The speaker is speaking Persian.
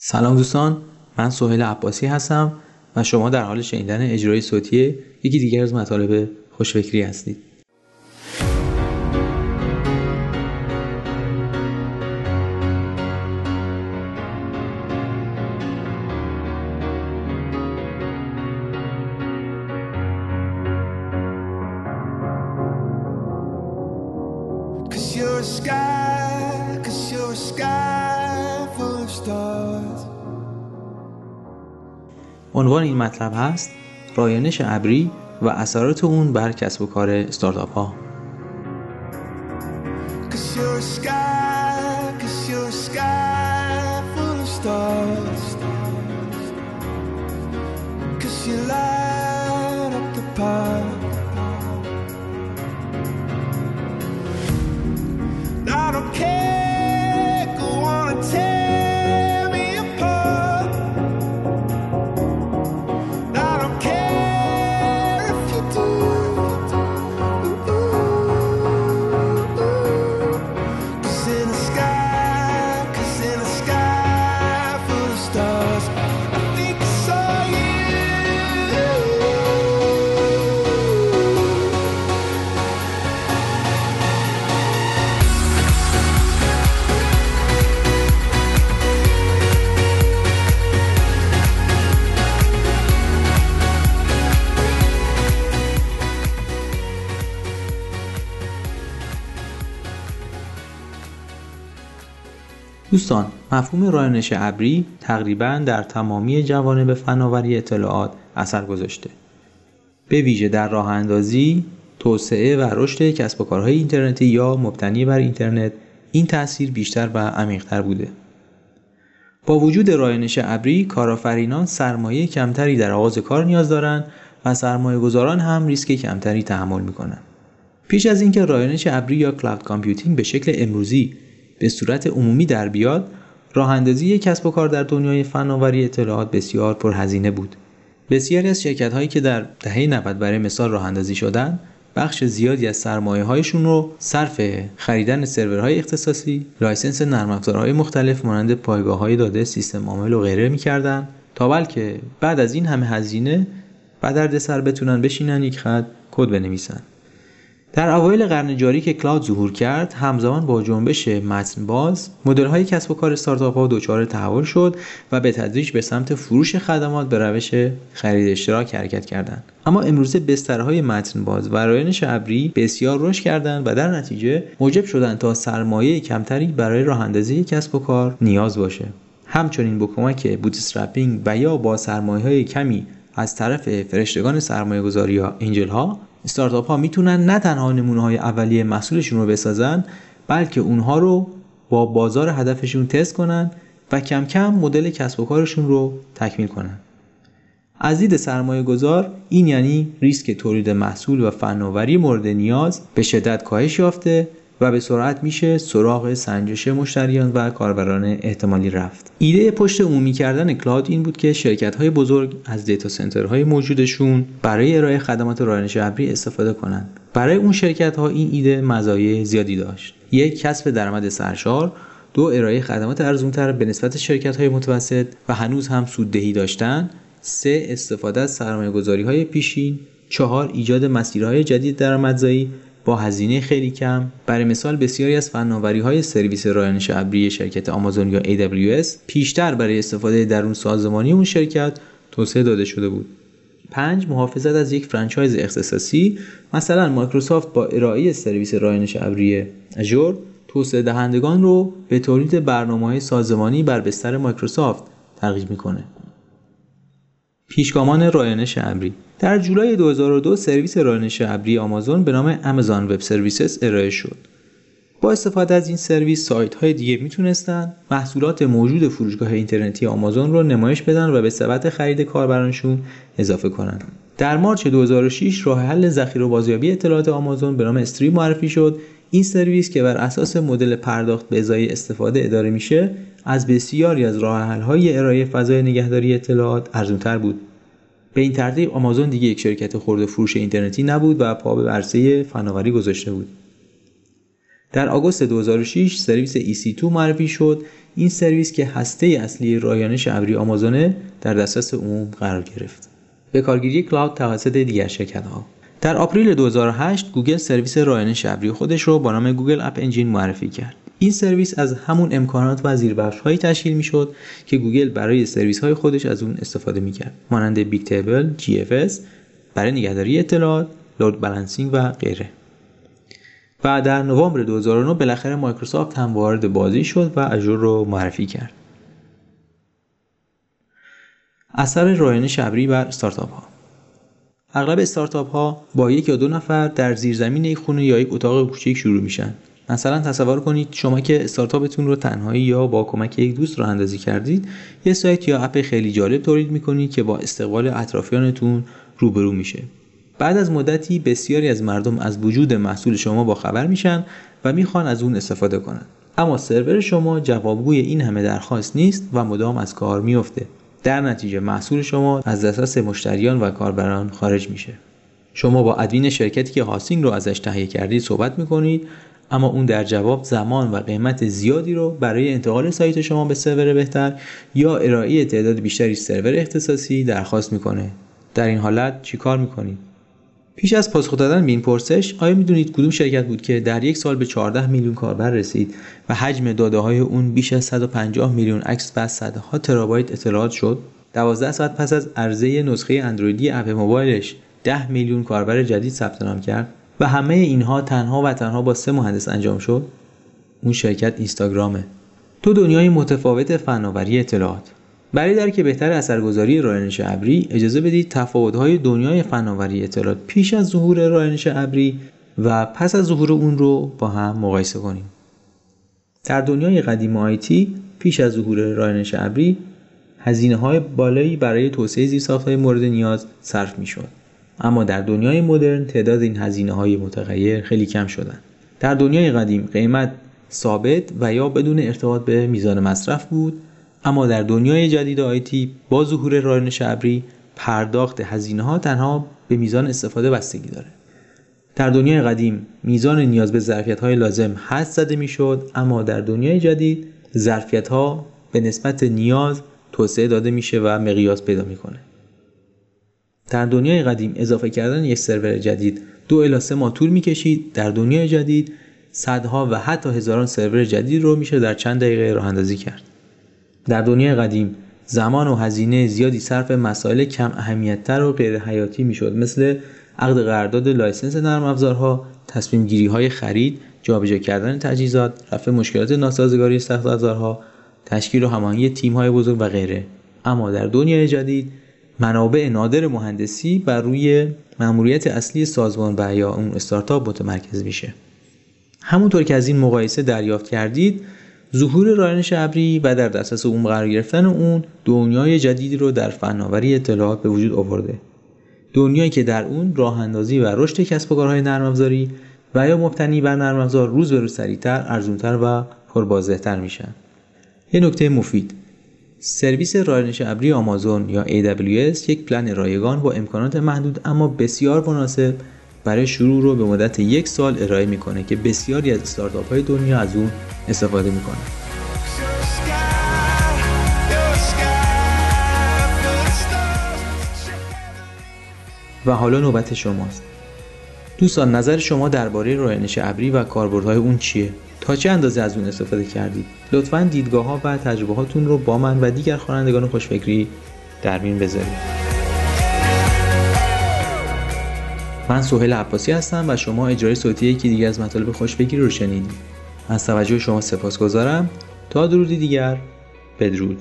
سلام دوستان من سهیل عباسی هستم و شما در حال شنیدن اجرای صوتی یکی دیگر از مطالب خوشفکری هستید. Cause you're a sky, cause you're a sky. عنوان این مطلب هست رایانش ابری و اثرات اون بر کسب و کار استارتاپ ها. Cause you're in the sky, دوستان مفهوم رایانش ابری تقریبا در تمامی جوانب فناوری اطلاعات اثر گذاشته. به ویژه در راه اندازی توسعه و رشد کسب و کارهای اینترنتی یا مبتنی بر اینترنت این تاثیر بیشتر و عمیقتر بوده. با وجود رایانش ابری کارآفرینان سرمایه کمتری در آغاز کار نیاز دارند و سرمایه گذاران هم ریسک کمتری تحمل می‌کنند. پیش از اینکه رایانش ابری یا cloud computing به شکل امروزی به صورت عمومی در بیاد راه اندازی کسب و کار در دنیای فناوری اطلاعات بسیار پرهزینه بود بسیاری از شرکت هایی که در دهه 90 برای مثال راه اندازی شدن بخش زیادی از سرمایه هایشون رو صرف خریدن سرورهای اختصاصی، license نرم افزارهای مختلف مانند پایگاه های داده، سیستم عامل و غیره می‌کردن تا بلکه بعد از این همه هزینه و درد سر بتونن بشینن یک خط کد بنویسن. در اوایل قرن جاری که cloud ظهور کرد همزمان با جنبش متن باز مدل های کسب و کار استارتاپ ها دچار تحول شد و به تدریج به سمت فروش خدمات به روش خرید اشتراک حرکت کردند. اما امروزه بسترهای متن باز و رایانش ابری بسیار رشد کردند و در نتیجه موجب شدند تا سرمایه کمتری برای راه اندازی کسب و کار نیاز باشه. همچنین با کمک bootstrapping و یا با سرمایه های کمی از طرف فرشتگان سرمایه گذاری یا انجل ها استارتاپ ها می‌تونن نه تنها نمونه های اولیه محصولشون رو بسازن بلکه اونها رو با بازار هدفشون تست کنن و کم کم مدل کسب و کارشون رو تکمیل کنن. از دید سرمایه گذار این یعنی ریسک تولید محصول و فناوری مورد نیاز به شدت کاهش یافته و به سرعت میشه سراغ سنجش مشتریان و کاربران احتمالی رفت. ایده پشت عمومی کردن کلاود این بود که شرکت های بزرگ از دیتا سنترهای موجودشون برای ارائه خدمات رایانش ابری استفاده کنند. برای اون شرکت ها این ایده مزایای زیادی داشت. یک کسب درآمد سرشار. دو ارائه خدمات ارزونتر به نسبت شرکت های متوسط و هنوز هم سوددهی داشتن. سه استفاده از سرمایه های پیشین. چهار ایجاد مسیرهای جدید درآمدزایی. با هزینه خیلی کم. برای مثال بسیاری از فناوری های سرویس رایانش ابری شرکت آمازون یا AWS پیشتر برای استفاده درون سازمانی اون شرکت توسعه داده شده بود. 5 محافظت از یک franchise اختصاصی. مثلا مایکروسافت با ارائه سرویس رایانش ابری اژور توسعه دهندگان رو به تولید برنامه های سازمانی بر بستر مایکروسافت ترغیب می‌کنه. پیشگامان رایانش ابری در جولای 2002 سرویس رایانش ابری آمازون به نام آمازون وب سرویسز ارائه شد. با استفاده از این سرویس سایت های دیگه می‌تونستن محصولات موجود فروشگاه اینترنتی آمازون رو نمایش بدن و به ثبت خرید کاربرانشون اضافه کنن. در مارچ 2006 راه حل ذخیره و بازیابی اطلاعات آمازون به نام استریم معرفی شد. این سرویس که بر اساس مدل پرداخت به ازای استفاده اداره میشه از بسیاری از راه های ارائه فضای نگهداری اطلاعات ارزونتر بود. به این ترتیب آمازون دیگه یک شرکت خرده فروش اینترنتی نبود و پا به عرصه فناوری گذاشته بود. در آگوست 2006 سرویس EC2 معرفی شد این سرویس که هسته اصلی رایانش ابری آمازونه در دسترس عموم قرار گرفت به کارگیری کلاود توسط دیگر شرکت ها در آپریل 2008 گوگل سرویس رایانش ابری خودش رو با نام Google App Engine معرفی کرد. این سرویس از همون امکانات و زیربخش هایی تشکیل می شد که گوگل برای سرویس های خودش از اون استفاده می کرد مانند Bigtable، GFS برای نگهداری اطلاعات، load balancing و غیره. و در نوامبر 2009 بالاخره مایکروسافت هم وارد بازی شد و Azure رو معرفی کرد. اثر رایانش ابری بر استارتاپ ها. اغلب استارتاپ ها با یک یا دو نفر در زیرزمین یک خونه یا یک اتاق کوچک شروع میشن. مثلا تصور کنید شما که استارتاپتون رو تنهایی یا با کمک یک دوست راه اندازی کردید یه سایت یا اپ خیلی جالب تولید می‌کنید که با استقبال اطرافیانتون روبرو میشه. بعد از مدتی بسیاری از مردم از وجود محصول شما با خبر میشن و می‌خوان از اون استفاده کنند اما سرور شما جوابگوی این همه درخواست نیست و مدام از کار میفته در نتیجه محصول شما از دسترس مشتریان و کاربران خارج میشه. شما با ادوین شرکتی که هاستینگ رو ازش تهیه کردید صحبت می‌کنید اما اون در جواب زمان و قیمت زیادی رو برای انتقال سایت شما به سرور بهتر یا ارائه تعداد بیشتری سرور اختصاصی درخواست می‌کنه. در این حالت چیکار می‌کنید؟ پیش از پاسخ دادن به این پرسش آیا می‌دونید کدوم شرکت بود که در یک سال به 14 میلیون کاربر رسید و حجم داده های اون بیش از 150 میلیون عکس و صدها ترابایت اطلاعات شد؟ 12 ساعت پس از عرضه نسخه اندرویدی اپ موبایلش 10 میلیون کاربر جدید ثبت نام کرد و همه اینها تنها و تنها با سه مهندس انجام شد. اون شرکت اینستاگرامه. تو دنیای متفاوت فناوری اطلاعات. برای درک بهتر اثرگذاری رایانش ابری اجازه بدید تفاوت‌های دنیای فناوری اطلاعات پیش از ظهور رایانش ابری و پس از ظهور اون رو با هم مقایسه کنیم در دنیای قدیم آیتی پیش از ظهور رایانش ابری هزینه های بالایی برای توسعه زیرساختهای مورد نیاز صرف می شد. اما در دنیای مدرن تعداد این هزینه های متغیر خیلی کم شدن. در دنیای قدیم قیمت ثابت و یا بدون ارتباط به میزان مصرف بود اما در دنیای جدید آیتی با ظهور رایانش ابری پرداخت هزینه ها تنها به میزان استفاده بستگی داره. در دنیای قدیم میزان نیاز به ظرفیت های لازم حد زده می‌شد اما در دنیای جدید ظرفیت ها به نسبت نیاز توسعه داده میشه و مقیاس پیدا می‌کنه. در دنیای قدیم اضافه کردن یک سرور جدید دو الی سه ماه طول می‌کشید. در دنیای جدید صدها و حتی هزاران سرور جدید رو میشه در چند دقیقه راه اندازی کرد. در دنیای قدیم زمان و هزینه زیادی صرف مسائل کم اهمیتتر و غیر حیاتی می‌شد مثل عقد قرارداد license نرم افزارها تصمیم گیری های خرید جابجا کردن تجهیزات رفع مشکلات ناسازگاری سخت افزارها تشکیل و هماهنگی تیم های بزرگ و غیره. اما در دنیای جدید منابع نادر مهندسی بر روی مأموریت اصلی سازمان و یا اون استارتاپ متمرکز میشه. همونطور که از این مقایسه دریافت کردید ظهور رایانش ابری و در دسترس اون قرار گرفتن اون دنیای جدیدی رو در فناوری اطلاعات به وجود آورده. دنیایی که در اون راه اندازی و رشد کسب و کارهای نرم افزاری و یا مبتنی بر نرم افزار روز به روز سریعتر ارزونتر و پربازدهتر میشن. یه نکته مفید. سرویس رایانش ابری آمازون یا AWS یک پلن رایگان با امکانات محدود اما بسیار مناسب برای شروع رو به مدت یک سال ارائه می‌کنه که بسیاری از استارتاپ های دنیا از اون استفاده می‌کنن. و حالا نوبت شماست. دوستان نظر شما درباره رایانش ابری و کاربردهای اون چیه؟ تا چه اندازه از اون استفاده کردید؟ لطفا دیدگاه ها و تجربه هاتون رو با من و دیگر خوانندگان خوشفکری در میون بذارید. من سهیل عباسی هستم و شما اجرای صوتی یکی دیگه از مطالب خوشفکری رو شنیدید. از توجه شما سپاسگزارم. تا درودی دیگر بدرود.